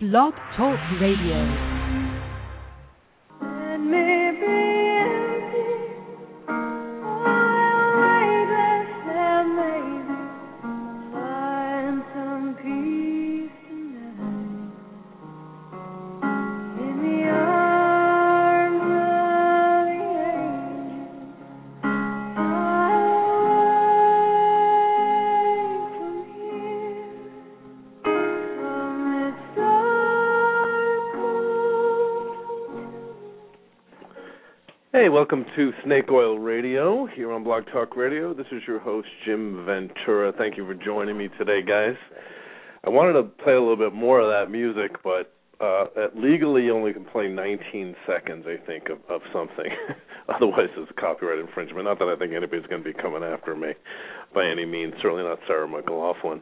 Blog Talk Radio. Welcome to Snake Oil Radio here on Blog Talk Radio. This is your host, Jim Ventura. Thank you for joining me today, guys. I wanted to play a little bit more of that music, but uh, legally you only can play 19 seconds, I think, of, of something. Otherwise, it's copyright infringement. Not that I think anybody's going to be coming after me by any means, certainly not Sarah McLachlan.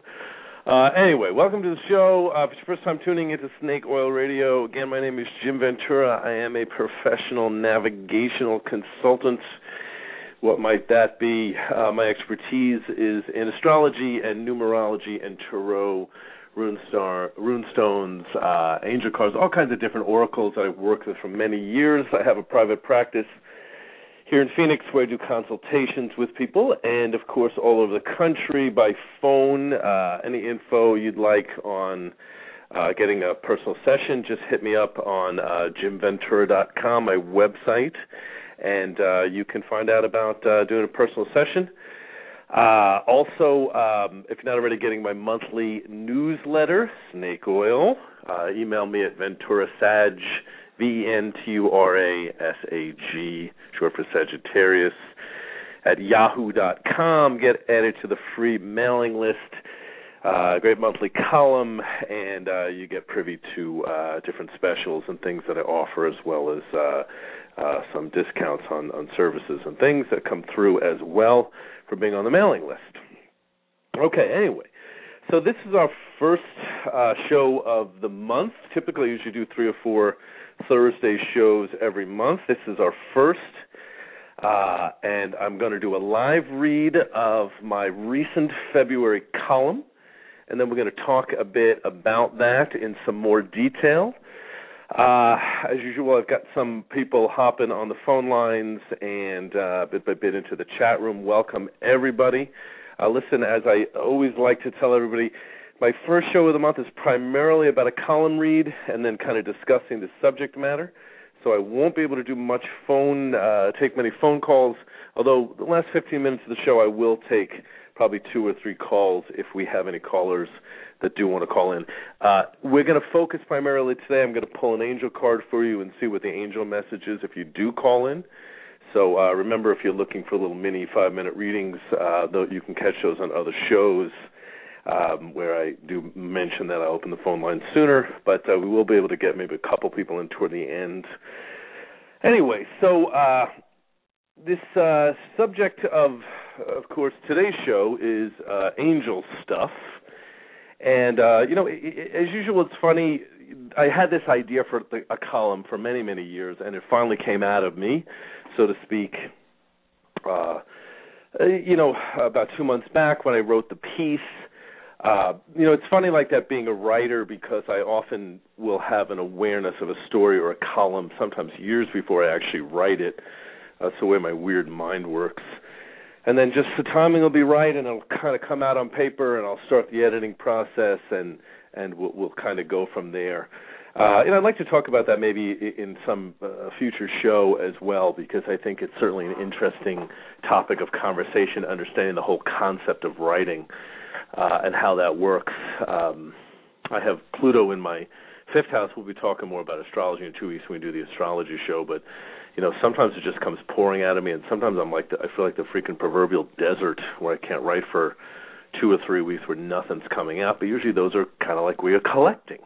Uh, anyway, welcome to the show. Uh, if it's your first time tuning into Snake Oil Radio, again, my name is Jim Ventura. I am a professional navigational consultant. What might that be? Uh, my expertise is in astrology and numerology and tarot, rune star, rune stones, uh, angel cards, all kinds of different oracles that I've worked with for many years. I have a private practice here in Phoenix, where I do consultations with people, and of course all over the country by phone. Uh, any info you'd like on uh, getting a personal session, just hit me up on uh, jimventura.com, my website, and uh, you can find out about uh, doing a personal session. Uh, also, um, if you're not already getting my monthly newsletter, Snake Oil, uh, email me at venturasag V N T U R A S A G, short for Sagittarius, at yahoo.com. Get added to the free mailing list. Uh, great monthly column, and uh, you get privy to uh, different specials and things that I offer, as well as uh, uh, some discounts on, on services and things that come through as well for being on the mailing list. Okay, anyway, so this is our first uh, show of the month. Typically, I usually do three or four Thursday shows every month. This is our first, uh, and I'm going to do a live read of my recent February column, and then we're going to talk a bit about that in some more detail. Uh, as usual, I've got some people hopping on the phone lines and uh, bit by bit into the chat room. Welcome, everybody. Uh, listen, as I always like to tell everybody, my first show of the month is primarily about a column read and then kind of discussing the subject matter. So I won't be able to do much phone, uh, take many phone calls. Although the last 15 minutes of the show, I will take probably two or three calls if we have any callers that do want to call in. Uh, we're going to focus primarily today. I'm going to pull an angel card for you and see what the angel message is if you do call in. So uh, remember, if you're looking for little mini five-minute readings, uh, you can catch those on other shows um, where I do mention that I'll open the phone line sooner, but uh, we will be able to get maybe a couple people in toward the end. Anyway, so uh, this uh, subject of, of course, today's show is uh, angel stuff, and uh, you know, as usual, it's funny. I had this idea for the, a column for many, many years, and it finally came out of me, so to speak. Uh, you know, about two months back when I wrote the piece uh, you know, it's funny like that being a writer because I often will have an awareness of a story or a column sometimes years before I actually write it. That's the way my weird mind works. And then just the timing will be right, and it'll kind of come out on paper, and I'll start the editing process, and and we'll, we'll kind of go from there. Uh, and I'd like to talk about that maybe in some uh, future show as well, because I think it's certainly an interesting topic of conversation, understanding the whole concept of writing and how that works. Um, I have Pluto in my fifth house. We'll be talking more about astrology in two weeks when we do the astrology show. But you know, sometimes it just comes pouring out of me, and sometimes I'm like, the, I feel like the freaking proverbial desert where I can't write for two or three weeks where nothing's coming out. But usually those are kind of like we are collecting.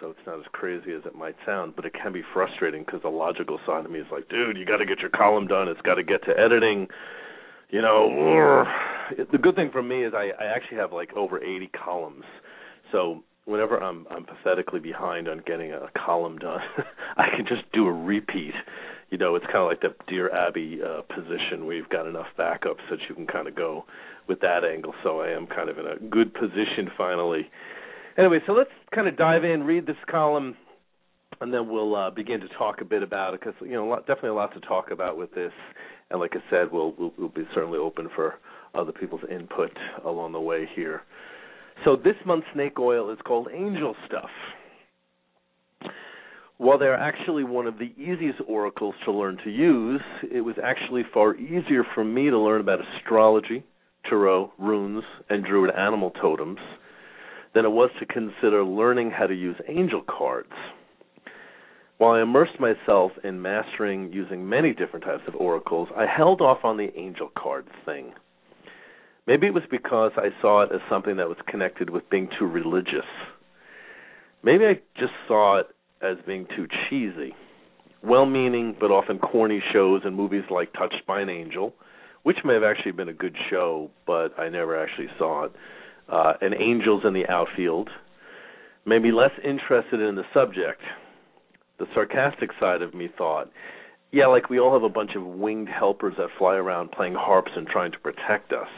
So it's not as crazy as it might sound, but it can be frustrating because the logical side of me is like, dude, you got to get your column done. It's got to get to editing you know, the good thing for me is I, I actually have like over 80 columns. So whenever I'm I'm pathetically behind on getting a column done, I can just do a repeat. You know, it's kind of like the Dear Abby uh, position where you've got enough backups that you can kind of go with that angle. So I am kind of in a good position finally. Anyway, so let's kind of dive in, read this column, and then we'll uh, begin to talk a bit about it because you know definitely a lot to talk about with this. And like I said, we'll, we'll we'll be certainly open for other people's input along the way here. So this month's snake oil is called Angel Stuff. While they're actually one of the easiest oracles to learn to use, it was actually far easier for me to learn about astrology, tarot, runes, and druid animal totems than it was to consider learning how to use angel cards. While I immersed myself in mastering using many different types of oracles, I held off on the angel cards thing. Maybe it was because I saw it as something that was connected with being too religious. Maybe I just saw it as being too cheesy. Well meaning but often corny shows and movies like Touched by an Angel, which may have actually been a good show, but I never actually saw it, uh, and Angels in the Outfield, made me less interested in the subject. The sarcastic side of me thought, yeah, like we all have a bunch of winged helpers that fly around playing harps and trying to protect us.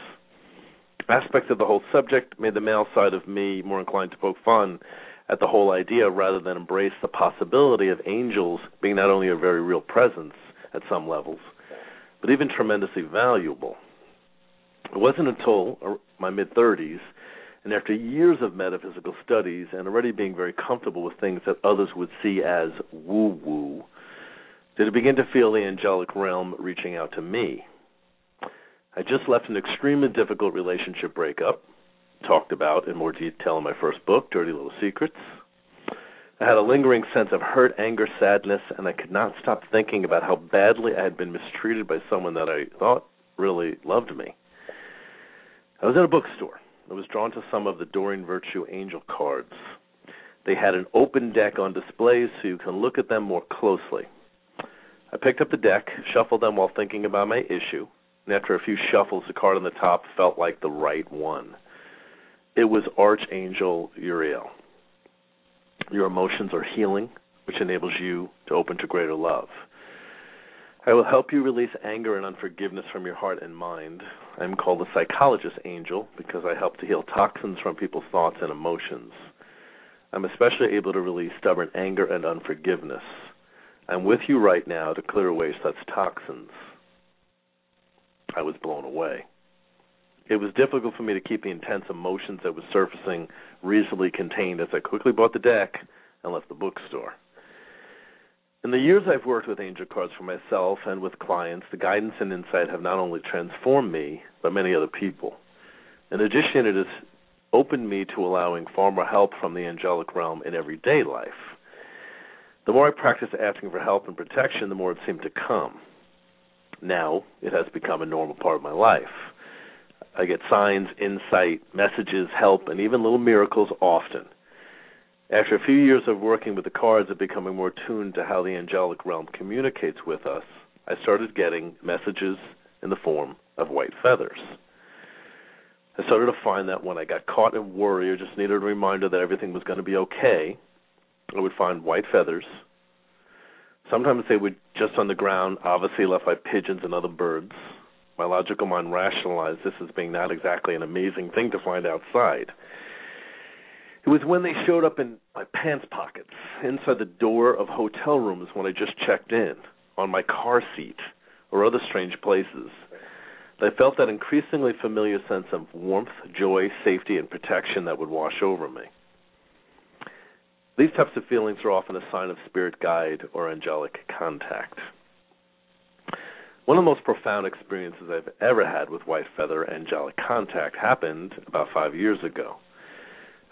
Aspects of the whole subject made the male side of me more inclined to poke fun at the whole idea rather than embrace the possibility of angels being not only a very real presence at some levels, but even tremendously valuable. It wasn't until uh, my mid 30s, and after years of metaphysical studies and already being very comfortable with things that others would see as woo woo, did I begin to feel the angelic realm reaching out to me. I just left an extremely difficult relationship breakup talked about in more detail in my first book, Dirty Little Secrets. I had a lingering sense of hurt, anger, sadness, and I could not stop thinking about how badly I had been mistreated by someone that I thought really loved me. I was at a bookstore. I was drawn to some of the Doreen Virtue Angel cards. They had an open deck on display so you can look at them more closely. I picked up the deck, shuffled them while thinking about my issue, and after a few shuffles, the card on the top felt like the right one it was Archangel Uriel. Your emotions are healing, which enables you to open to greater love. I will help you release anger and unforgiveness from your heart and mind. I am called the psychologist angel because I help to heal toxins from people's thoughts and emotions. I'm especially able to release stubborn anger and unforgiveness. I'm with you right now to clear away such toxins. I was blown away. It was difficult for me to keep the intense emotions that were surfacing reasonably contained as I quickly bought the deck and left the bookstore. In the years I've worked with angel cards for myself and with clients, the guidance and insight have not only transformed me, but many other people. In addition, it has opened me to allowing far more help from the angelic realm in everyday life. The more I practiced asking for help and protection, the more it seemed to come. Now, it has become a normal part of my life. I get signs, insight, messages, help, and even little miracles often. After a few years of working with the cards and becoming more tuned to how the angelic realm communicates with us, I started getting messages in the form of white feathers. I started to find that when I got caught in worry or just needed a reminder that everything was going to be okay, I would find white feathers. Sometimes they were just on the ground, obviously left by pigeons and other birds my logical mind rationalized this as being not exactly an amazing thing to find outside. It was when they showed up in my pants pockets, inside the door of hotel rooms when I just checked in, on my car seat, or other strange places. I felt that increasingly familiar sense of warmth, joy, safety, and protection that would wash over me. These types of feelings are often a sign of spirit guide or angelic contact. One of the most profound experiences I've ever had with white feather angelic contact happened about five years ago.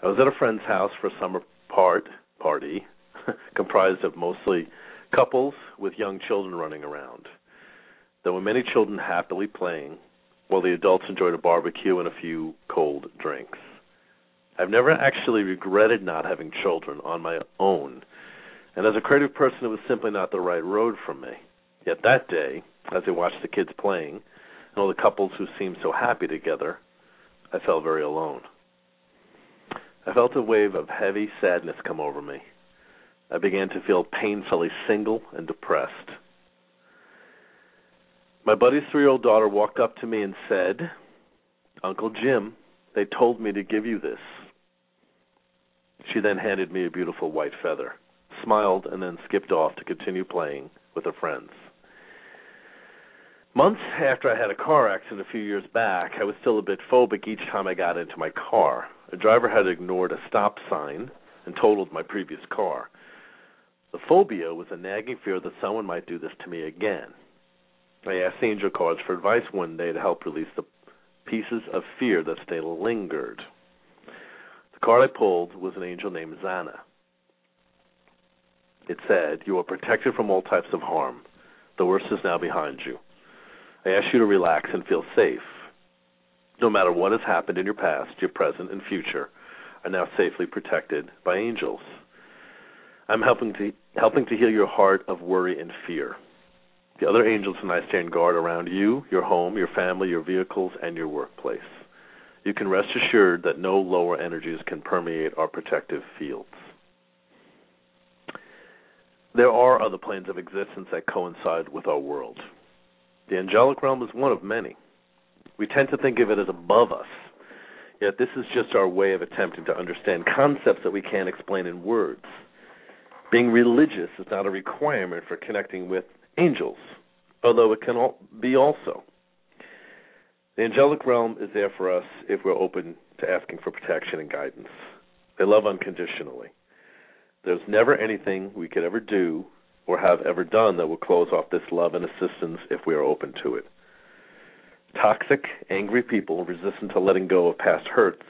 I was at a friend's house for a summer part party comprised of mostly couples with young children running around. There were many children happily playing, while the adults enjoyed a barbecue and a few cold drinks. I've never actually regretted not having children on my own, and as a creative person, it was simply not the right road for me. Yet that day, as I watched the kids playing and all the couples who seemed so happy together, I felt very alone. I felt a wave of heavy sadness come over me. I began to feel painfully single and depressed. My buddy's three year old daughter walked up to me and said, Uncle Jim, they told me to give you this. She then handed me a beautiful white feather, smiled, and then skipped off to continue playing with her friends. Months after I had a car accident a few years back, I was still a bit phobic each time I got into my car. A driver had ignored a stop sign and totaled my previous car. The phobia was a nagging fear that someone might do this to me again. I asked angel cards for advice one day to help release the pieces of fear that still lingered. The card I pulled was an angel named Zana. It said, You are protected from all types of harm. The worst is now behind you. I ask you to relax and feel safe. No matter what has happened in your past, your present, and future are now safely protected by angels. I'm helping to helping to heal your heart of worry and fear. The other angels and I stand guard around you, your home, your family, your vehicles, and your workplace. You can rest assured that no lower energies can permeate our protective fields. There are other planes of existence that coincide with our world. The angelic realm is one of many. We tend to think of it as above us, yet this is just our way of attempting to understand concepts that we can't explain in words. Being religious is not a requirement for connecting with angels, although it can be also. The angelic realm is there for us if we're open to asking for protection and guidance. They love unconditionally. There's never anything we could ever do or have ever done that will close off this love and assistance if we are open to it. Toxic, angry people resistant to letting go of past hurts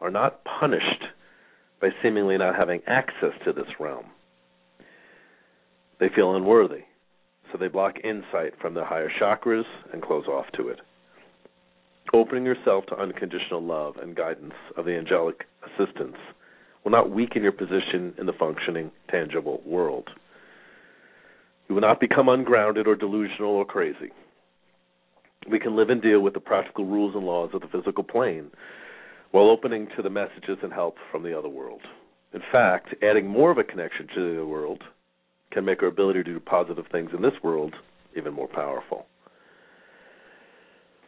are not punished by seemingly not having access to this realm. They feel unworthy so they block insight from their higher chakras and close off to it. Opening yourself to unconditional love and guidance of the angelic assistance will not weaken your position in the functioning, tangible world. You will not become ungrounded or delusional or crazy. We can live and deal with the practical rules and laws of the physical plane while opening to the messages and help from the other world. In fact, adding more of a connection to the world can make our ability to do positive things in this world even more powerful.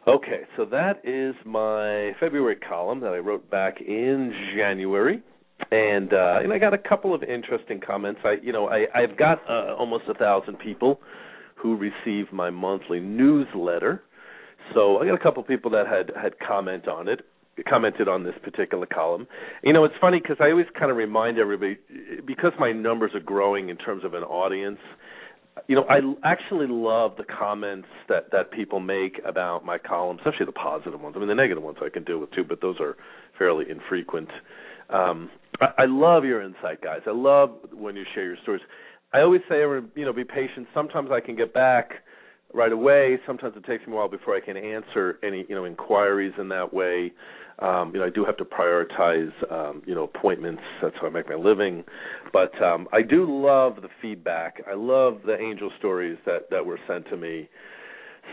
Okay, so that is my February column that I wrote back in January, and uh, and I got a couple of interesting comments. I you know I I've got uh, almost a thousand people who receive my monthly newsletter, so I got a couple of people that had had comment on it commented on this particular column. You know, it's funny because I always kind of remind everybody because my numbers are growing in terms of an audience. You know, I actually love the comments that that people make about my column, especially the positive ones. I mean, the negative ones I can deal with too, but those are fairly infrequent. Um, I, love your insight, guys. I love when you share your stories. I always say, you know, be patient. Sometimes I can get back right away. Sometimes it takes me a while before I can answer any you know inquiries in that way. Um, you know, I do have to prioritize um, you know appointments. That's how I make my living. But um, I do love the feedback. I love the angel stories that that were sent to me.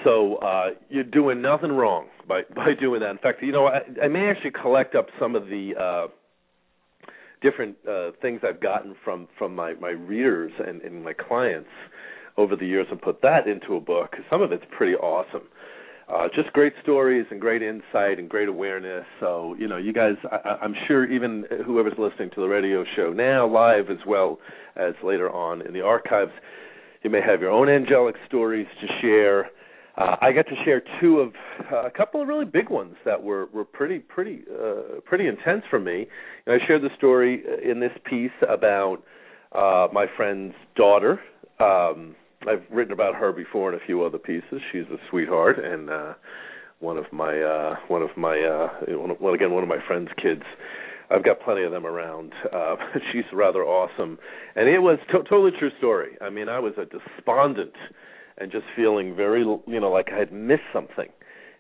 So uh, you're doing nothing wrong by by doing that. In fact, you know, I, I may actually collect up some of the. Uh, different uh, things I've gotten from from my my readers and, and my clients over the years and put that into a book. Some of it's pretty awesome. Uh, just great stories and great insight and great awareness. So you know, you guys, I, I'm sure even whoever's listening to the radio show now, live as well as later on in the archives, you may have your own angelic stories to share. Uh, I got to share two of uh, a couple of really big ones that were were pretty pretty uh, pretty intense for me. And I shared the story in this piece about uh, my friend's daughter. Um, I've written about her before in a few other pieces. She's a sweetheart and uh one of my uh one of my uh one, of, well again one of my friend's kids. I've got plenty of them around. Uh she's rather awesome. And it was to- totally true story. I mean, I was a despondent and just feeling very you know like I had missed something.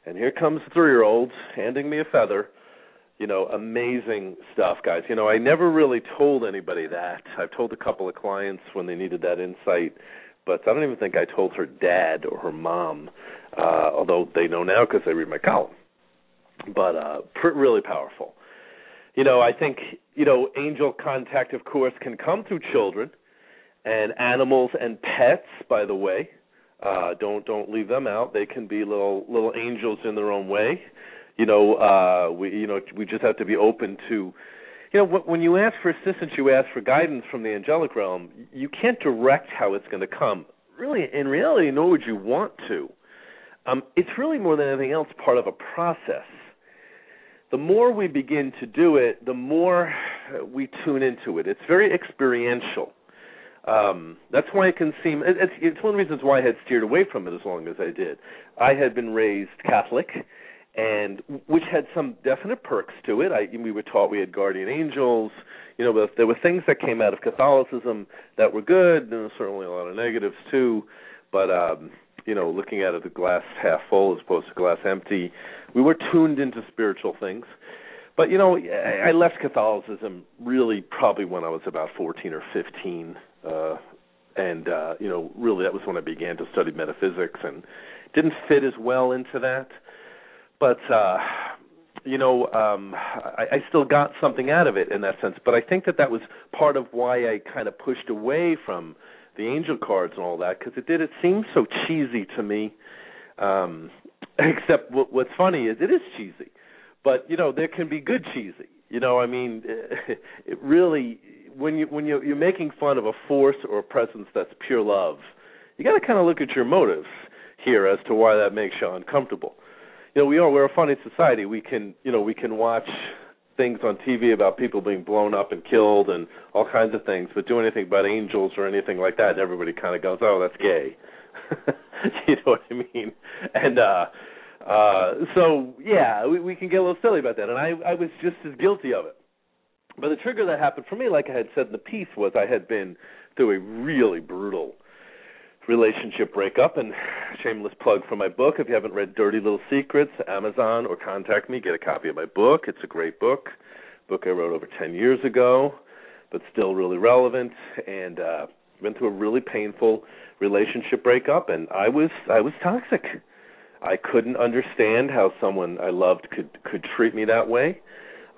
And here comes the 3-year-old handing me a feather you know amazing stuff guys you know i never really told anybody that i've told a couple of clients when they needed that insight but I don't even think I told her dad or her mom, uh, although they know now because they read my column. But uh, pr- really powerful. You know, I think you know angel contact, of course, can come through children and animals and pets. By the way, uh, don't don't leave them out. They can be little little angels in their own way. You know, uh, we you know we just have to be open to you know, when you ask for assistance, you ask for guidance from the angelic realm. You can't direct how it's going to come. Really, in reality, nor would you want to. Um, it's really more than anything else part of a process. The more we begin to do it, the more we tune into it. It's very experiential. Um, that's why it can seem. It's, it's one of the reasons why I had steered away from it as long as I did. I had been raised Catholic, and which had some definite perks to it. I, we were taught we had guardian angels. You know, but there were things that came out of Catholicism that were good. There were certainly a lot of negatives too. But um, you know, looking at it the glass half full as opposed to glass empty, we were tuned into spiritual things. But you know, I left Catholicism really probably when I was about 14 or 15, uh, and uh, you know, really that was when I began to study metaphysics, and didn't fit as well into that. But uh, you know, um, I, I still got something out of it in that sense. But I think that that was part of why I kind of pushed away from the angel cards and all that because it did it seemed so cheesy to me. Um, except what, what's funny is it is cheesy but you know there can be good cheesy. You know, I mean, it really when you when you you're making fun of a force or a presence that's pure love, you got to kind of look at your motives here as to why that makes you uncomfortable. You know, we are we're a funny society. We can you know we can watch things on TV about people being blown up and killed and all kinds of things, but do anything about angels or anything like that, and everybody kind of goes, "Oh, that's gay." you know what I mean? And uh uh, so yeah, we, we can get a little silly about that, and I I was just as guilty of it. But the trigger that happened for me, like I had said in the piece, was I had been through a really brutal relationship breakup. And shameless plug for my book: if you haven't read Dirty Little Secrets, Amazon or contact me, get a copy of my book. It's a great book, book I wrote over ten years ago, but still really relevant. And uh, went through a really painful relationship breakup, and I was I was toxic I couldn't understand how someone I loved could could treat me that way.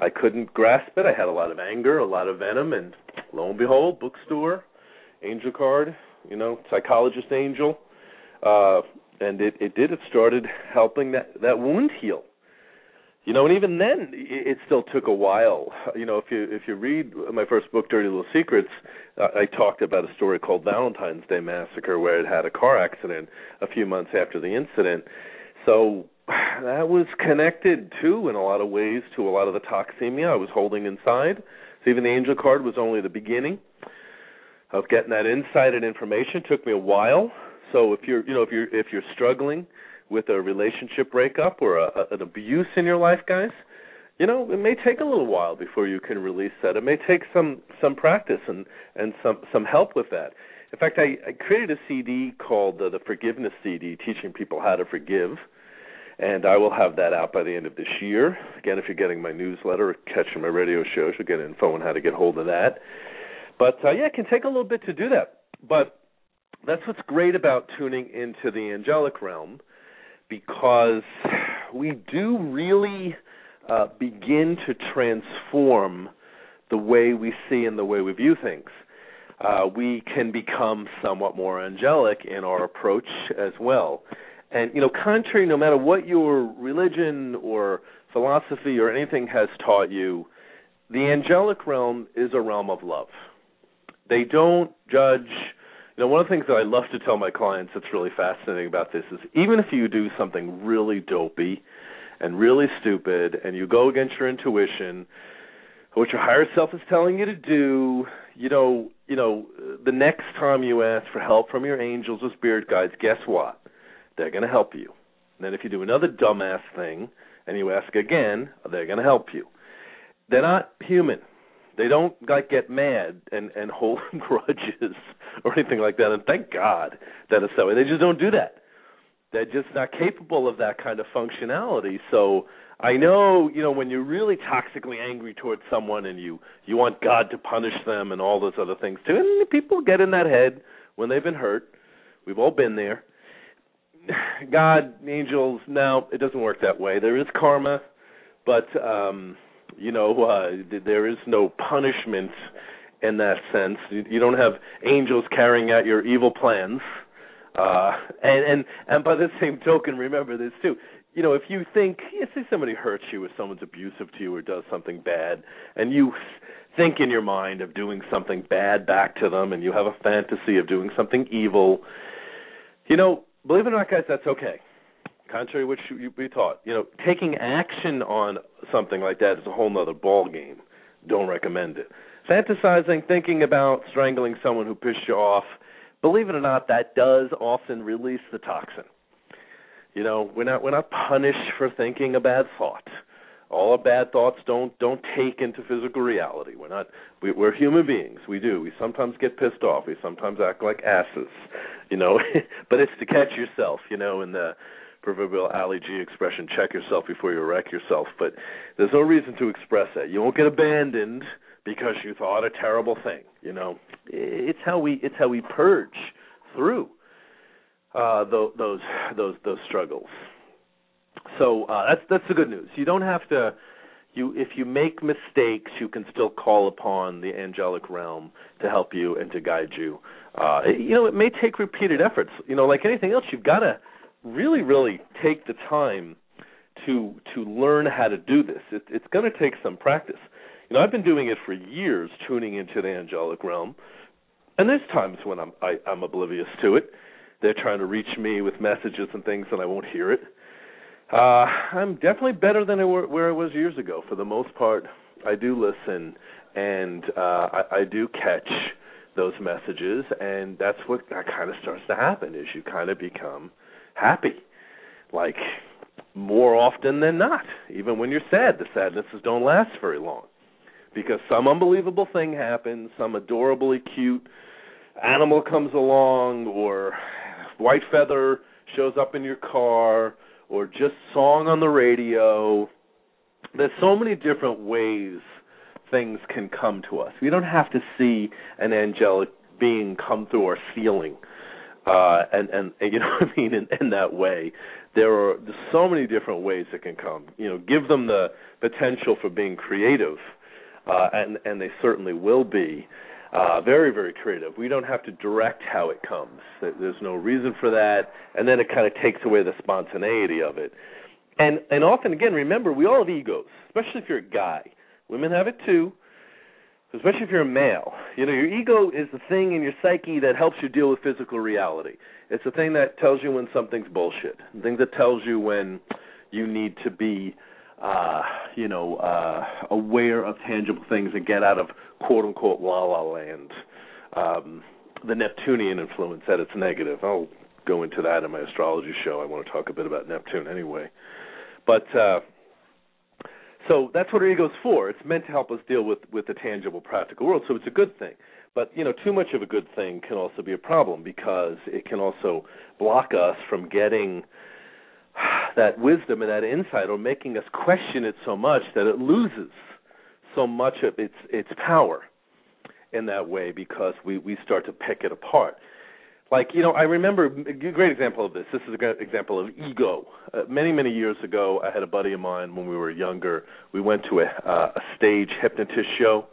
I couldn't grasp it. I had a lot of anger, a lot of venom, and lo and behold, bookstore, angel card, you know, psychologist angel, uh, and it it did. It started helping that that wound heal. You know, and even then, it it still took a while. You know, if you if you read my first book, Dirty Little Secrets, uh, I talked about a story called Valentine's Day Massacre, where it had a car accident a few months after the incident, so that was connected too in a lot of ways to a lot of the toxemia I was holding inside. So even the angel card was only the beginning of getting that insight and information. It took me a while. So if you're you know if you're if you're struggling with a relationship breakup or a, an abuse in your life, guys, you know it may take a little while before you can release that. It may take some some practice and and some some help with that. In fact, I, I created a CD called uh, the Forgiveness CD, teaching people how to forgive and I will have that out by the end of this year. Again, if you're getting my newsletter or catching my radio shows, you'll get info on how to get hold of that. But uh, yeah, it can take a little bit to do that. But that's what's great about tuning into the angelic realm, because we do really uh, begin to transform the way we see and the way we view things. Uh, we can become somewhat more angelic in our approach as well. And you know, contrary, no matter what your religion or philosophy or anything has taught you, the angelic realm is a realm of love. They don't judge. You know, one of the things that I love to tell my clients that's really fascinating about this is even if you do something really dopey and really stupid and you go against your intuition, what your higher self is telling you to do, you know, you know, the next time you ask for help from your angels or spirit guides, guess what? They're going to help you. And then if you do another dumbass thing and you ask again, they're going to help you. They're not human. They don't like get mad and and hold grudges or anything like that. And thank God that it's that way. They just don't do that. They're just not capable of that kind of functionality. So I know, you know, when you're really toxically angry towards someone and you you want God to punish them and all those other things too. And people get in that head when they've been hurt. We've all been there. God, angels, no, it doesn't work that way. There is karma, but um, you know, uh, there is no punishment in that sense. You don't have angels carrying out your evil plans. Uh, and and and by the same token, remember this too. you know, if you think, say somebody hurts you or someone's abusive to you or does something bad, and you think in your mind of doing something bad back to them, and you have a fantasy of doing something evil, you know, believe it or not, guys, that's okay. Contrary to what you be taught, you know, taking action on something like that is a whole nother ball game. Don't recommend it. Fantasizing, thinking about strangling someone who pissed you off, believe it or not, that does often release the toxin. You know, we're not we're not punished for thinking a bad thought. All our bad thoughts don't don't take into physical reality. We're not we, we're human beings. We do. We sometimes get pissed off. We sometimes act like asses. You know, but it's to catch yourself. You know, in the proverbial Ali G expression, check yourself before you wreck yourself. But there's no reason to express that. You won't get abandoned because you thought a terrible thing. You know, it's how we it's how we purge through uh, those those those those struggles. So uh, that's that's the good news. You don't have to. You, if you make mistakes, you can still call upon the angelic realm to help you and to guide you. Uh, you know, it may take repeated efforts. You know, like anything else, you've got to really, really take the time to to learn how to do this. It, it's going to take some practice. You know, I've been doing it for years, tuning into the angelic realm, and there's times when I'm I, I'm oblivious to it. They're trying to reach me with messages and things, and I won't hear it. Uh, I'm definitely better than I were, where I was years ago. For the most part, I do listen, and uh, I, I do catch those messages, and that's what that kind of starts to happen. Is you kind of become happy, like more often than not. Even when you're sad, the sadnesses don't last very long because some unbelievable thing happens, some adorably cute animal comes along, or white feather shows up in your car, or just song on the radio. There's so many different ways things can come to us. We don't have to see an angelic being come through our ceiling. Uh, and, and and you know what I mean in, in that way, there are so many different ways it can come. You know, give them the potential for being creative, uh, and and they certainly will be uh, very very creative. We don't have to direct how it comes. There's no reason for that, and then it kind of takes away the spontaneity of it. And and often again, remember we all have egos, especially if you're a guy. Women have it too, especially if you're a male. You know, your ego is the thing in your psyche that helps you deal with physical reality. It's the thing that tells you when something's bullshit. The thing that tells you when you need to be uh, you know, uh, aware of tangible things and get out of quote unquote la la land. Um, the Neptunian influence at its negative. I'll go into that in my astrology show. I want to talk a bit about Neptune anyway. But uh, so that's what our ego's for. It's meant to help us deal with with the tangible, practical world. So it's a good thing. But you know, too much of a good thing can also be a problem because it can also block us from getting that wisdom and that insight or making us question it so much that it loses so much of its its power in that way because we we start to pick it apart. Like you know i remember a great example of this. This is a great example of ego. Uh, many many years ago i had a buddy of mine when we were younger. We went to a uh, a stage hypnotist show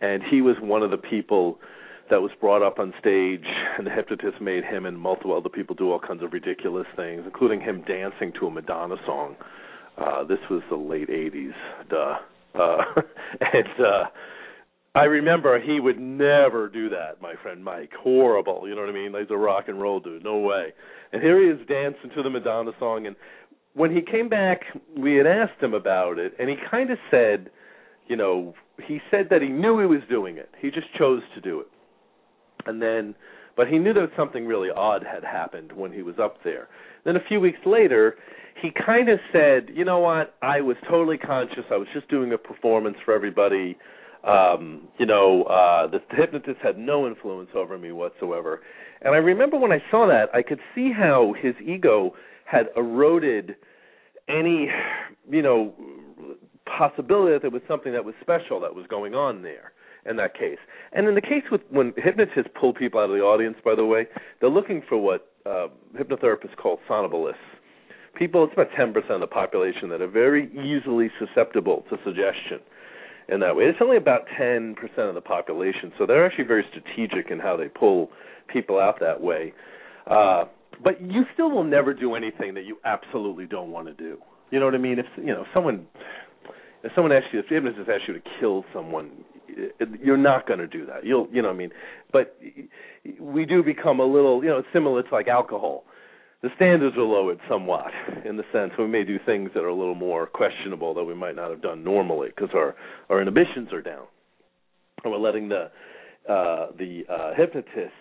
and he was one of the people that was brought up on stage, and the hypnotist made him and multiple other people do all kinds of ridiculous things, including him dancing to a Madonna song. Uh, this was the late '80s, duh. Uh, and uh, I remember he would never do that, my friend Mike. Horrible, you know what I mean? He's a rock and roll dude, no way. And here he is dancing to the Madonna song, and when he came back, we had asked him about it, and he kind of said, you know, he said that he knew he was doing it. He just chose to do it and then but he knew that something really odd had happened when he was up there. Then a few weeks later, he kind of said, "You know what? I was totally conscious. I was just doing a performance for everybody. Um, you know, uh the hypnotist had no influence over me whatsoever." And I remember when I saw that, I could see how his ego had eroded any, you know, possibility that there was something that was special that was going on there in that case. And in the case with when hypnotists pull people out of the audience, by the way, they're looking for what uh, hypnotherapists call somnambulists. People, it's about 10% of the population that are very easily susceptible to suggestion in that way. It's only about 10% of the population, so they're actually very strategic in how they pull people out that way. Uh, but you still will never do anything that you absolutely don't want to do. You know what I mean? If you know someone, if someone asks you, if if just asks you to kill someone, you're not going to do that. You'll, you know, what I mean. But we do become a little, you know, similar to like alcohol. The standards are lowered somewhat in the sense we may do things that are a little more questionable that we might not have done normally because our our inhibitions are down, and we're letting the uh, the uh, hypnotist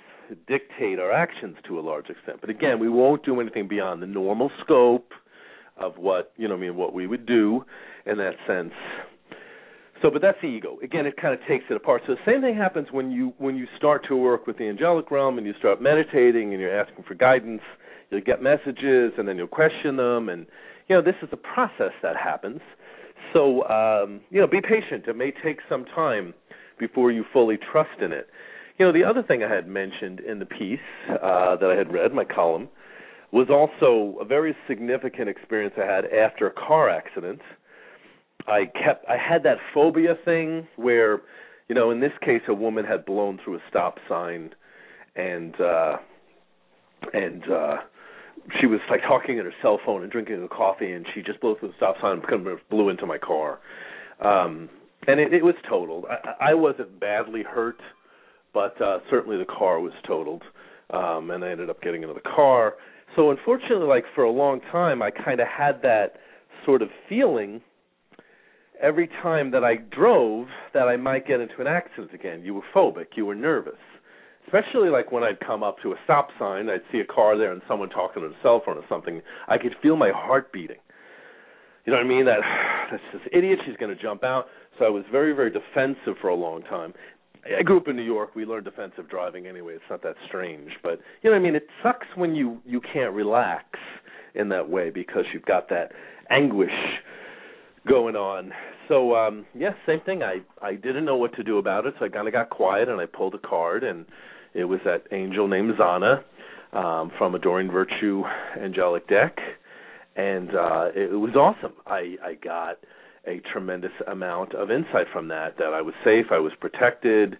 dictate our actions to a large extent. But again, we won't do anything beyond the normal scope of what you know. I mean, what we would do in that sense. So, but that's the ego. Again, it kind of takes it apart. So the same thing happens when you when you start to work with the angelic realm and you start meditating and you're asking for guidance. You'll get messages and then you'll question them, and you know this is a process that happens. So um, you know, be patient. It may take some time before you fully trust in it. You know, the other thing I had mentioned in the piece uh, that I had read, my column, was also a very significant experience I had after a car accident. I kept I had that phobia thing where, you know, in this case a woman had blown through a stop sign and uh and uh she was like talking on her cell phone and drinking a coffee and she just blew through the stop sign and kind of blew into my car. Um and it, it was totaled. I, I wasn't badly hurt, but uh, certainly the car was totaled, um, and I ended up getting into the car. So unfortunately, like for a long time, I kind of had that sort of feeling every time that I drove that I might get into an accident again. You were phobic, you were nervous. Especially like when I'd come up to a stop sign, I'd see a car there and someone talking on a cell phone or something. I could feel my heart beating. You know what I mean? That that's this idiot. She's going to jump out. So I was very, very defensive for a long time. I grew up in New York. We learned defensive driving anyway. It's not that strange, but you know what I mean. It sucks when you you can't relax in that way because you've got that anguish going on. So um yeah, same thing. I I didn't know what to do about it, so I kind of got quiet and I pulled a card, and it was that angel named Zana um, from a Doreen Virtue Angelic Deck, and uh it, it was awesome. I I got a tremendous amount of insight from that that I was safe, I was protected.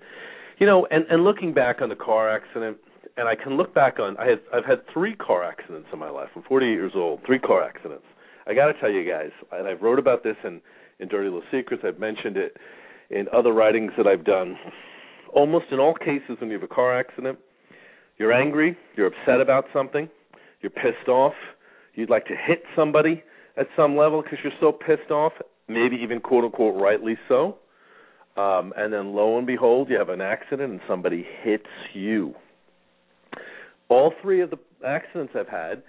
You know, and and looking back on the car accident, and I can look back on I had I've had 3 car accidents in my life. I'm 48 years old, 3 car accidents. I got to tell you guys, and I've wrote about this in in Dirty Little Secrets, I've mentioned it in other writings that I've done. Almost in all cases when you have a car accident, you're angry, you're upset about something, you're pissed off, you'd like to hit somebody at some level because you're so pissed off, maybe even quote unquote rightly so. Um, and then lo and behold, you have an accident and somebody hits you. All three of the accidents I've had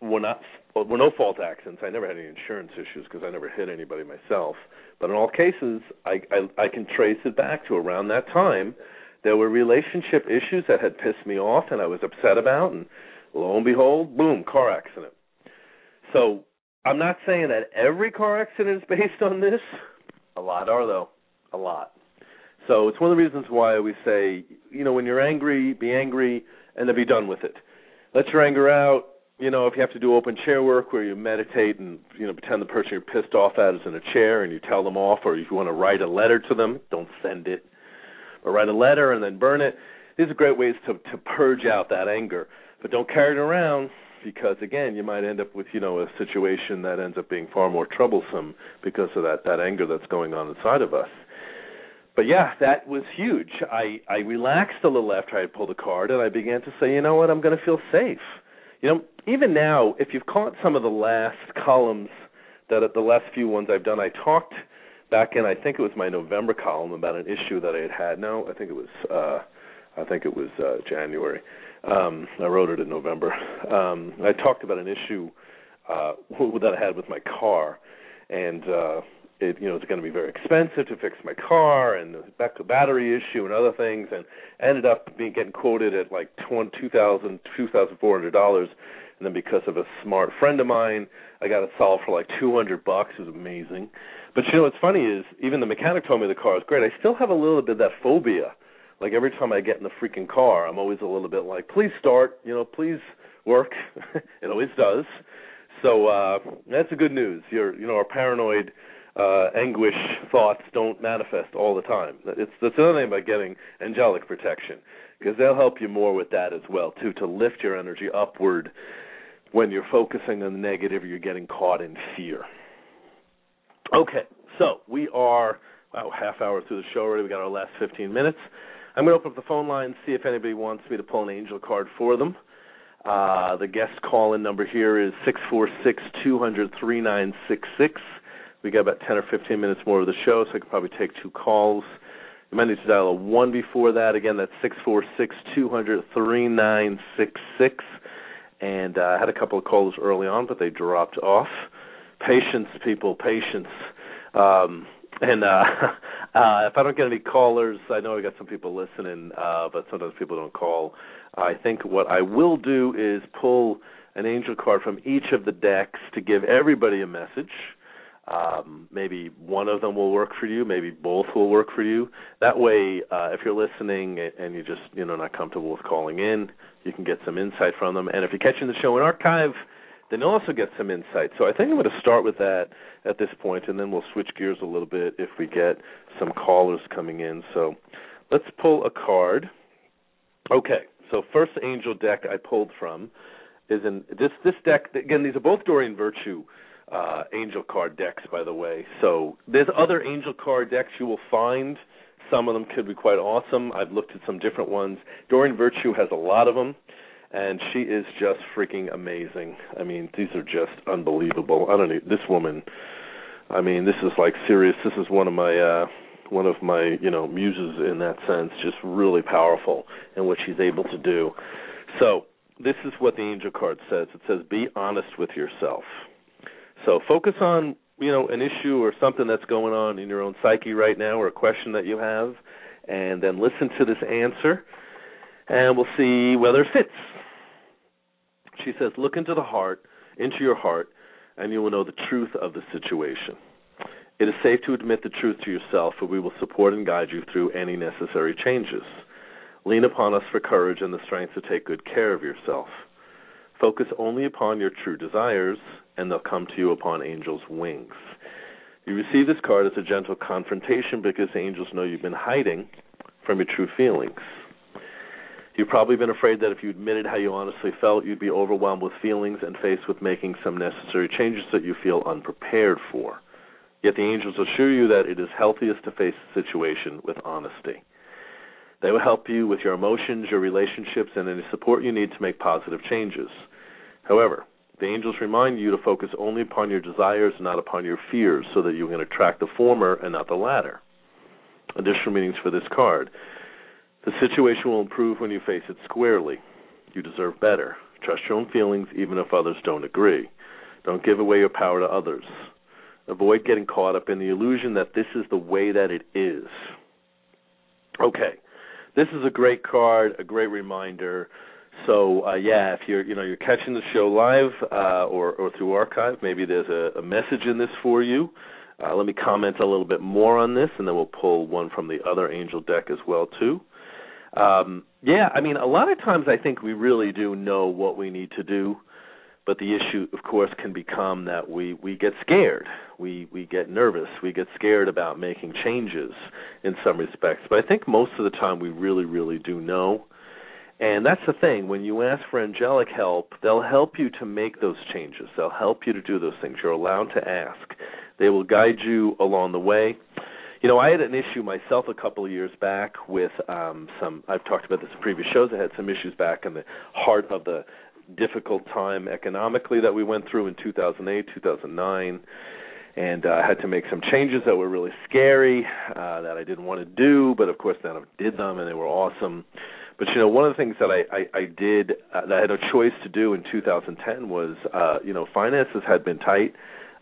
were not were no fault accidents. I never had any insurance issues because I never hit anybody myself. But in all cases, I, I I can trace it back to around that time. There were relationship issues that had pissed me off and I was upset about, and lo and behold, boom, car accident. So I'm not saying that every car accident is based on this. A lot are though. A lot. So it's one of the reasons why we say, you know, when you're angry, be angry and then be done with it. Let your anger out. You know, if you have to do open chair work where you meditate and you know pretend the person you're pissed off at is in a chair and you tell them off, or if you want to write a letter to them, don't send it, but write a letter and then burn it. These are great ways to to purge out that anger, but don't carry it around because again you might end up with you know a situation that ends up being far more troublesome because of that that anger that's going on inside of us. But yeah that was huge. I i relaxed a little after i had pulled the card and i began to say you know what? I'm going to feel safe. You know even now if you've caught some of the last columns that the last few ones i've done i talked back in i think it was my november column about an issue that i had had. No i think it was uh i think it was uh january. Um, I wrote it in November. Um, I talked about an issue uh, that I had with my car, and uh, it you know it's going to be very expensive to fix my car, and the back battery issue and other things, and ended up being getting quoted at like two thousand, two thousand four hundred dollars, and then because of a smart friend of mine, I got it solved for like two hundred bucks. It was amazing. But you know what's funny is even the mechanic told me the car is great. I still have a little bit of that phobia like every time I get in the freaking car, I'm always a little bit like, please start, you know, please work. it always does. So uh that's the good news. You're you know, our paranoid uh, anguish thoughts don't manifest all the time. It's that's another thing about getting angelic protection because they'll help you more with that as well too to lift your energy upward when you're focusing on the negative you're getting caught in fear. Okay, so we are about half hour through the show already. We got our last 15 minutes. I'm going to open up the phone line see if anybody wants me to pull an angel card for them. Uh, the guest call in number here is six four six two hundred three nine six six. We got about 10 or 15 minutes more of the show, so I could probably take two calls. You might need to dial a 1 before that. Again, that's six four six two hundred three nine six six. And uh, I had a couple of calls early on, but they dropped off. Patience, people, patience. Um, and uh, uh, if I don't get any callers, I know I got some people listening, uh, but sometimes people don't call. I think what I will do is pull an angel card from each of the decks to give everybody a message. Um, maybe one of them will work for you. Maybe both will work for you. That way, uh, if you're listening and you're just you know not comfortable with calling in, you can get some insight from them. And if you're catching the show in archive, then you'll also get some insight. So I think I'm going to start with that at this point, and then we'll switch gears a little bit if we get some callers coming in. So let's pull a card. Okay, so first angel deck I pulled from is in this this deck. Again, these are both Doreen Virtue uh, angel card decks, by the way. So there's other angel card decks you will find. Some of them could be quite awesome. I've looked at some different ones. Doreen Virtue has a lot of them, and she is just freaking amazing. I mean, these are just unbelievable. I don't know this woman. I mean, this is like serious. This is one of my uh one of my, you know, muses in that sense, just really powerful in what she's able to do. So, this is what the angel card says. It says be honest with yourself. So focus on you know an issue or something that's going on in your own psyche right now, or a question that you have, and then listen to this answer, and we'll see whether it fits. She says, look into the heart, into your heart, and you will know the truth of the situation. It is safe to admit the truth to yourself, for we will support and guide you through any necessary changes. Lean upon us for courage and the strength to take good care of yourself. Focus only upon your true desires, and they'll come to you upon angels' wings. You receive this card as a gentle confrontation because angels know you've been hiding from your true feelings. You've probably been afraid that if you admitted how you honestly felt, you'd be overwhelmed with feelings and faced with making some necessary changes that you feel unprepared for. Yet the angels assure you that it is healthiest to face the situation with honesty. They will help you with your emotions, your relationships, and any support you need to make positive changes. However, the angels remind you to focus only upon your desires and not upon your fears so that you can attract the former and not the latter. Additional meanings for this card. The situation will improve when you face it squarely. You deserve better. Trust your own feelings even if others don't agree. Don't give away your power to others. Avoid getting caught up in the illusion that this is the way that it is. Okay. This is a great card, a great reminder so uh, yeah, if you're you know you're catching the show live uh, or or through archive, maybe there's a, a message in this for you. Uh, let me comment a little bit more on this, and then we'll pull one from the other angel deck as well too. Um, yeah, I mean, a lot of times I think we really do know what we need to do, but the issue, of course, can become that we we get scared, we we get nervous, we get scared about making changes in some respects. But I think most of the time we really really do know. And that's the thing. When you ask for angelic help, they'll help you to make those changes. They'll help you to do those things. You're allowed to ask. They will guide you along the way. You know, I had an issue myself a couple of years back with um some I've talked about this in previous shows. I had some issues back in the heart of the difficult time economically that we went through in 2008, 2009 and uh, I had to make some changes that were really scary uh, that I didn't want to do, but of course then I did them and they were awesome. But you know, one of the things that I I, I did uh, that I had a choice to do in 2010 was, uh, you know, finances had been tight.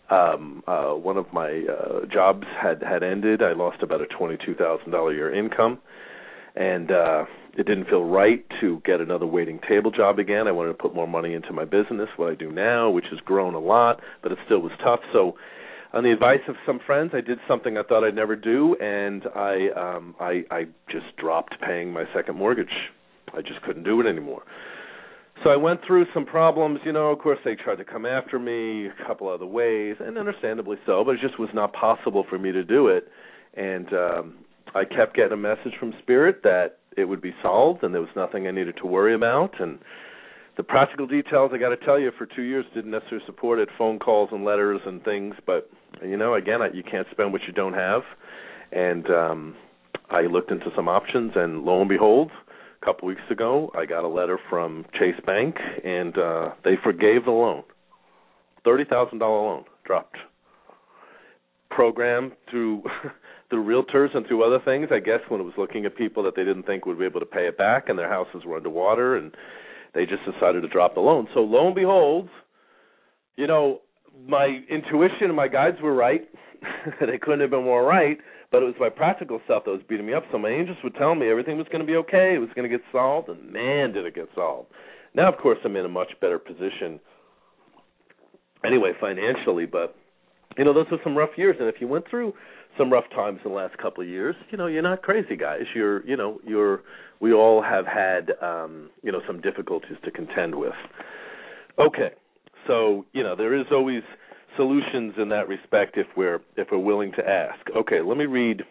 Um, uh, one of my uh, jobs had had ended. I lost about a twenty-two thousand dollar year income, and uh, it didn't feel right to get another waiting table job again. I wanted to put more money into my business, what I do now, which has grown a lot, but it still was tough. So on the advice of some friends, I did something I thought I'd never do, and I um, I, I just dropped paying my second mortgage. I just couldn't do it anymore. so I went through some problems. You know, of course, they tried to come after me a couple other ways, and understandably so. But it just was not possible for me to do it. And um, I kept getting a message from Spirit that it would be solved, and there was nothing I needed to worry about. And the practical details, I got to tell you, for two years didn't necessarily support it. Phone calls and letters and things, but you know, again, I, you can't spend what you don't have. And um, I looked into some options, and lo and behold, a couple weeks ago, I got a letter from Chase Bank, and uh, they forgave the loan, thirty thousand dollar loan dropped. Program through through realtors and through other things. I guess when it was looking at people that they didn't think would be able to pay it back, and their houses were underwater, and they just decided to drop the loan. So lo and behold, you know, my intuition and my guides were right. they couldn't have been more right, but it was my practical stuff that was beating me up. So my angels would tell me everything was going to be okay, it was going to get solved, and man, did it get solved. Now, of course, I'm in a much better position anyway financially, but you know, those were some rough years. And if you went through some rough times in the last couple of years, you know, you're not crazy, guys. You're, you know, you're. We all have had, um, you know, some difficulties to contend with. Okay, so you know, there is always solutions in that respect if we're if we're willing to ask. Okay, let me read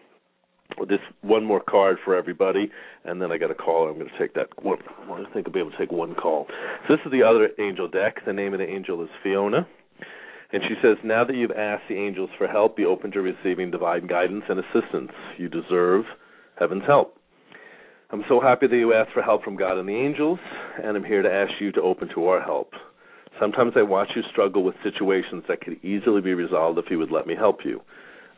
this one more card for everybody, and then I got a call. I'm going to take that one. I think I'll be able to take one call. So this is the other angel deck. The name of the angel is Fiona. And she says, Now that you've asked the angels for help, be open to receiving divine guidance and assistance. You deserve heaven's help. I'm so happy that you asked for help from God and the angels, and I'm here to ask you to open to our help. Sometimes I watch you struggle with situations that could easily be resolved if you would let me help you.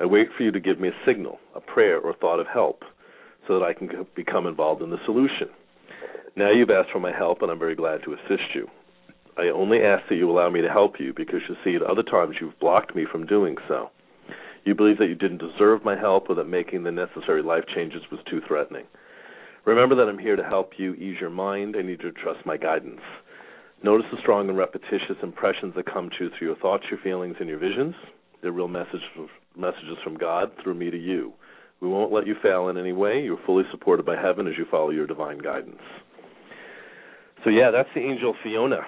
I wait for you to give me a signal, a prayer, or thought of help, so that I can become involved in the solution. Now you've asked for my help, and I'm very glad to assist you. I only ask that you allow me to help you because you see, at other times you've blocked me from doing so. You believe that you didn't deserve my help or that making the necessary life changes was too threatening. Remember that I'm here to help you ease your mind. Need you to trust my guidance. Notice the strong and repetitious impressions that come to you through your thoughts, your feelings, and your visions. They're real message, messages from God through me to you. We won't let you fail in any way. You're fully supported by heaven as you follow your divine guidance. So yeah, that's the angel Fiona.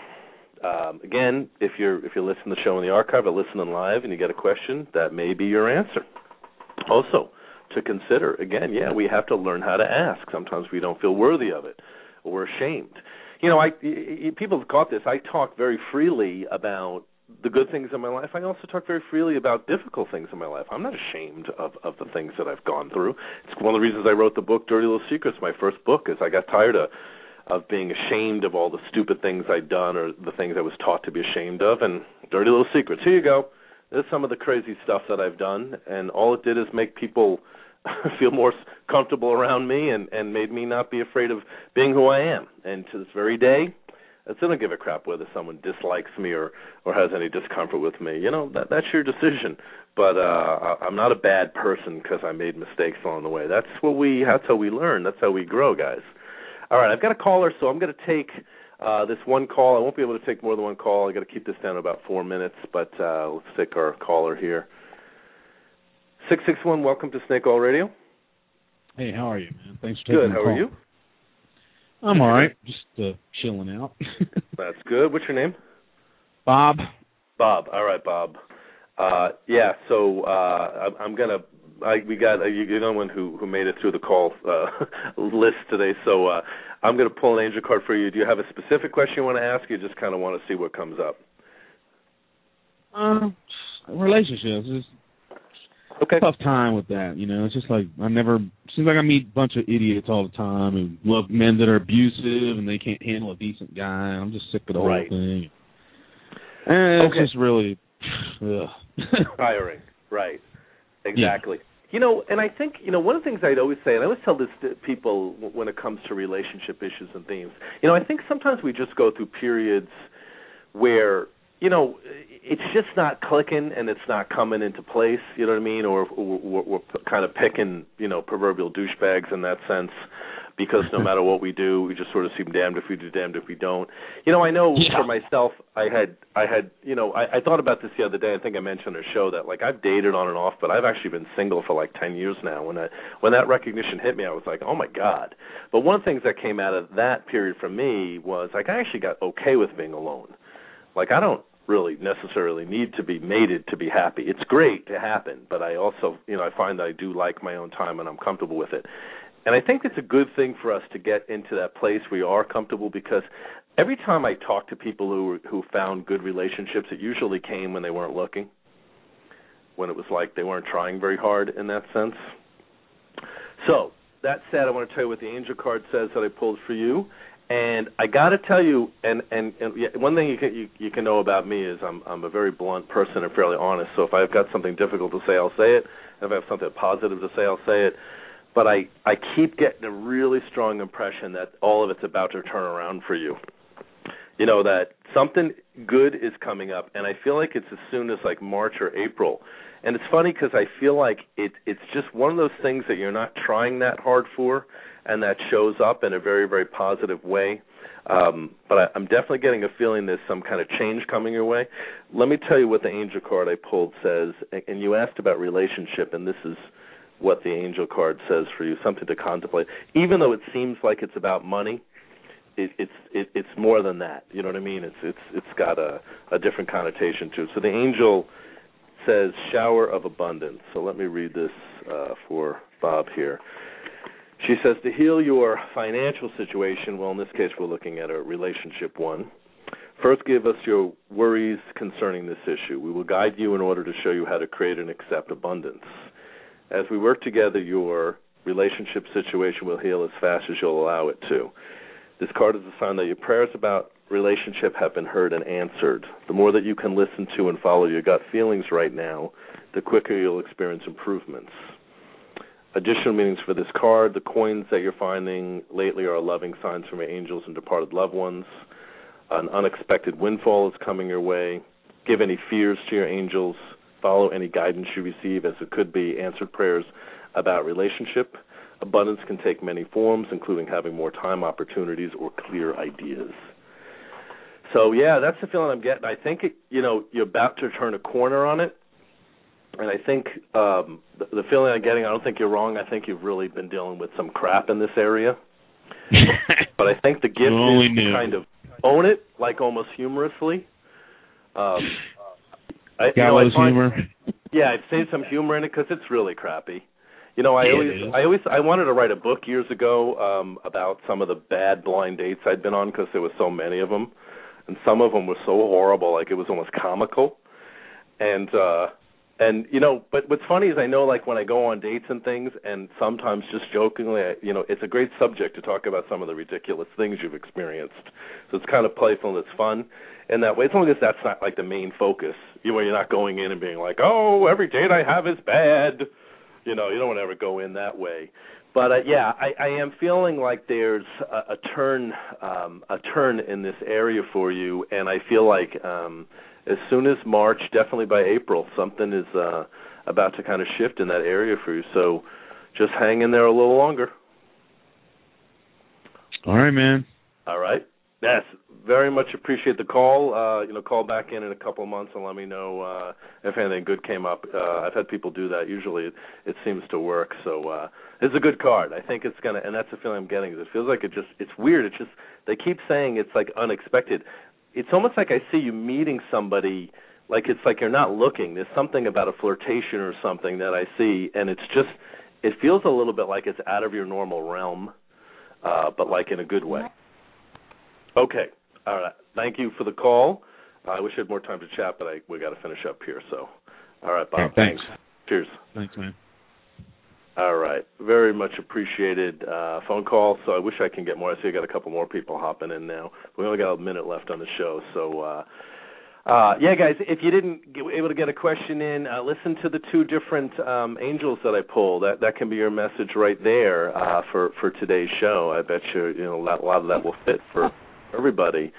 Um, again, if you're if you're listening to the show in the archive or listening live and you get a question, that may be your answer. Also, to consider again, yeah, we have to learn how to ask. Sometimes we don't feel worthy of it, or we're ashamed. You know, I people have caught this. I talk very freely about the good things in my life. I also talk very freely about difficult things in my life. I'm not ashamed of of the things that I've gone through. It's one of the reasons I wrote the book Dirty Little Secrets. My first book is I got tired of of being ashamed of all the stupid things I'd done or the things I was taught to be ashamed of and dirty little secrets. Here you go. There's some of the crazy stuff that I've done and all it did is make people feel more comfortable around me and and made me not be afraid of being who I am. And to this very day, I still don't give a crap whether someone dislikes me or or has any discomfort with me. You know that that's your decision. But uh I, I'm not a bad person because I made mistakes along the way. That's what we. That's how we learn. That's how we grow, guys. All right, I've got a caller, so I'm going to take uh, this one call. I won't be able to take more than one call. I got to keep this down to about four minutes, but uh, let's take our caller here. Six six one. Welcome to Snake Oil Radio. Hey, how are you, man? Thanks for taking Good. How call. are you? I'm all right. Just uh, chilling out. That's good. What's your name? Bob. Bob. All right, Bob. Uh, yeah. So uh, I'm, I'm gonna. I, we got uh, you, you're the only one who who made it through the call uh, list today. So uh, I'm gonna pull an angel card for you. Do you have a specific question you want to ask? Or you just kind of want to see what comes up. Um, relationships. It's Okay. a tough time with that. You know, it's just like I never. Seems like I meet a bunch of idiots all the time and love men that are abusive and they can't handle a decent guy. I'm just sick of the Right. whole thing. And it's just really. Ugh. Hiring. Right. Exactly. You know, and I think you know one of the things I'd always say, and I always tell this to people when it comes to relationship issues and themes. You know, I think sometimes we just go through periods where you know it's just not clicking and it's not coming into place. You know what I mean? Or, we're, we're kind of picking you know proverbial douchebags in that sense. Because no matter what we do, we just sort of seem damned if we do, damned if we don't. You know, I know Yeah. for myself, I had, I had, you know, I, I thought about this the other day. I think I mentioned on a show that like I've dated on and off, but I've actually been single for like ten years now. When I, when that recognition hit me, I was like, oh my god. But one of the things that came out of that period for me was like I actually got okay with being alone. Like I don't really necessarily need to be mated to be happy. It's great to happen, but I also, you know, I find that I do like my own time and I'm comfortable with it. And I think it's a good thing for us to get into that place we are comfortable because every time I talk to people who who found good relationships, it usually came when they weren't looking. When it was like they weren't trying very hard in that sense. So, that said, I want to tell you what the angel card says that I pulled for you. And I got to tell you, and and, and one thing you can you, you can know about me is I'm I'm a very blunt person and fairly honest. So if I've got something difficult to say, I'll say it. If I have something positive to say, I'll say it. But I I keep getting a really strong impression that all of it's about to turn around for you. You know that something good is coming up, and I feel like it's as soon as like March or April. And it's funny because I feel like it it's just one of those things that you're not trying that hard for, and that shows up in a very very positive way. Um, but I, I'm definitely getting a feeling there's some kind of change coming your way. Let me tell you what the angel card I pulled says. And- And you asked about relationship, and this is what the angel card says for you, something to contemplate. Even though it seems like it's about money, it, it's it, it's more than that. You know what I mean? It's it's it's got a a different connotation to it. So the angel says shower of abundance. So let me read this uh, for Bob here. She says to heal your financial situation. Well, in this case, we're looking at a relationship one. First, give us your worries concerning this issue. We will guide you in order to show you how to create and accept abundance. As we work together, your relationship situation will heal as fast as you'll allow it to. This card is a sign that your prayers about relationship have been heard and answered. The more that you can listen to and follow your gut feelings right now, the quicker you'll experience improvements. Additional meanings for this card the coins that you're finding lately are loving signs from your angels and departed loved ones. An unexpected windfall is coming your way. Give any fears to your angels. Follow any guidance you receive, as it could be answered prayers about relationship. Abundance can take many forms, including having more time, opportunities, or clear ideas. So yeah, that's the feeling I'm getting. I think it, you know you're about to turn a corner on it, and I think um, the, the feeling I'm getting. I don't think you're wrong. I think you've really been dealing with some crap in this area. but I think the gift is to kind of own it, like almost humorously. Um, I, you know, I find- humor. yeah, I'd say some humor in it because it's really crappy. You know, I always, it is. I always, I wanted to write a book years ago um about some of the bad blind dates I'd been on because there were so many of them, and some of them were so horrible, like it was almost comical. And uh and you know, but what's funny is I know like when I go on dates and things, and sometimes just jokingly, I, you know, it's a great subject to talk about some of the ridiculous things you've experienced. So it's kind of playful and it's fun in that way. As long as that's not like the main focus, you know, you're not going in and being like, oh, every date I have is bad. You know, you don't want to ever go in that way. But uh, yeah, I, I am feeling like there's a, a turn, um, a turn in this area for you, and I feel like um, as soon as March, definitely by April, something is uh, about to kind of shift in that area for you. So just hang in there a little longer. All right, man. All right. Yes, very much appreciate the call. Uh, you know, call back in in a couple of months and let me know uh, if anything good came up. Uh, I've had people do that. Usually, it, it seems to work. So uh, it's a good card. I think it's gonna, and that's the feeling I'm getting. Is it feels like it just, it's weird. It's just they keep saying it's like unexpected. It's almost like I see you meeting somebody. Like it's like you're not looking. There's something about a flirtation or something that I see, and it's just, it feels a little bit like it's out of your normal realm, uh, but like in a good way. Okay. All right. Thank you for the call. I wish I had more time to chat, but I we got to finish up here. So, all right, Bob. Okay, thanks. Cheers. Thanks, man. All right. Very much appreciated uh, phone call. So I wish I can get more. I see I got a couple more people hopping in now. We only got a minute left on the show. So, uh, uh, yeah, guys, if you didn't get, able to get a question in, uh, listen to the two different um, angels that I pulled. That that can be your message right there uh, for for today's show. I bet you you know a lot, a lot of that will fit for everybody.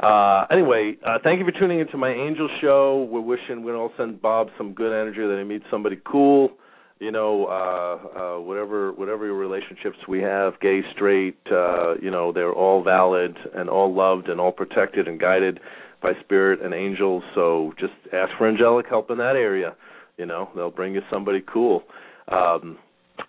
Uh, anyway, uh, thank you for tuning into my angel show. We're wishing we're all send Bob some good energy that he meets somebody cool you know, uh, uh, whatever whatever your relationships we have, gay, straight, uh, you know, they're all valid and all loved and all protected and guided by spirit and angels. So just ask for angelic help in that area. You know, they'll bring you somebody cool. Um,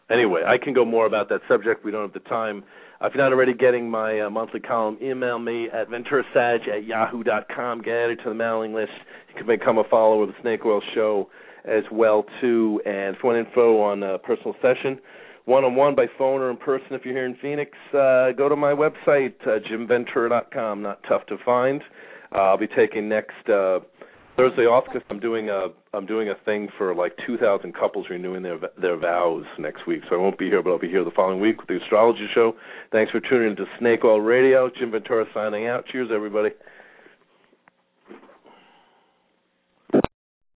anyway, I can go more about that subject. We don't have the time. Uh, if you're not already getting my uh, monthly column, email me at venturasag at yahoo dot com. Get added to the mailing list. You can become a follower of the Snake Oil Show as well too. And for info on a personal session, one on one by phone or in person if you're here in Phoenix, uh, go to my website uh, jimventura.com. Not tough to find. Uh, I'll be taking next uh, Thursday off because I'm doing a I'm doing a thing for like 2,000 couples renewing their their vows next week. So I won't be here, but I'll be here the following week with the astrology show. Thanks for tuning in to Snake Oil Radio. Jim Ventura signing out. Cheers, everybody.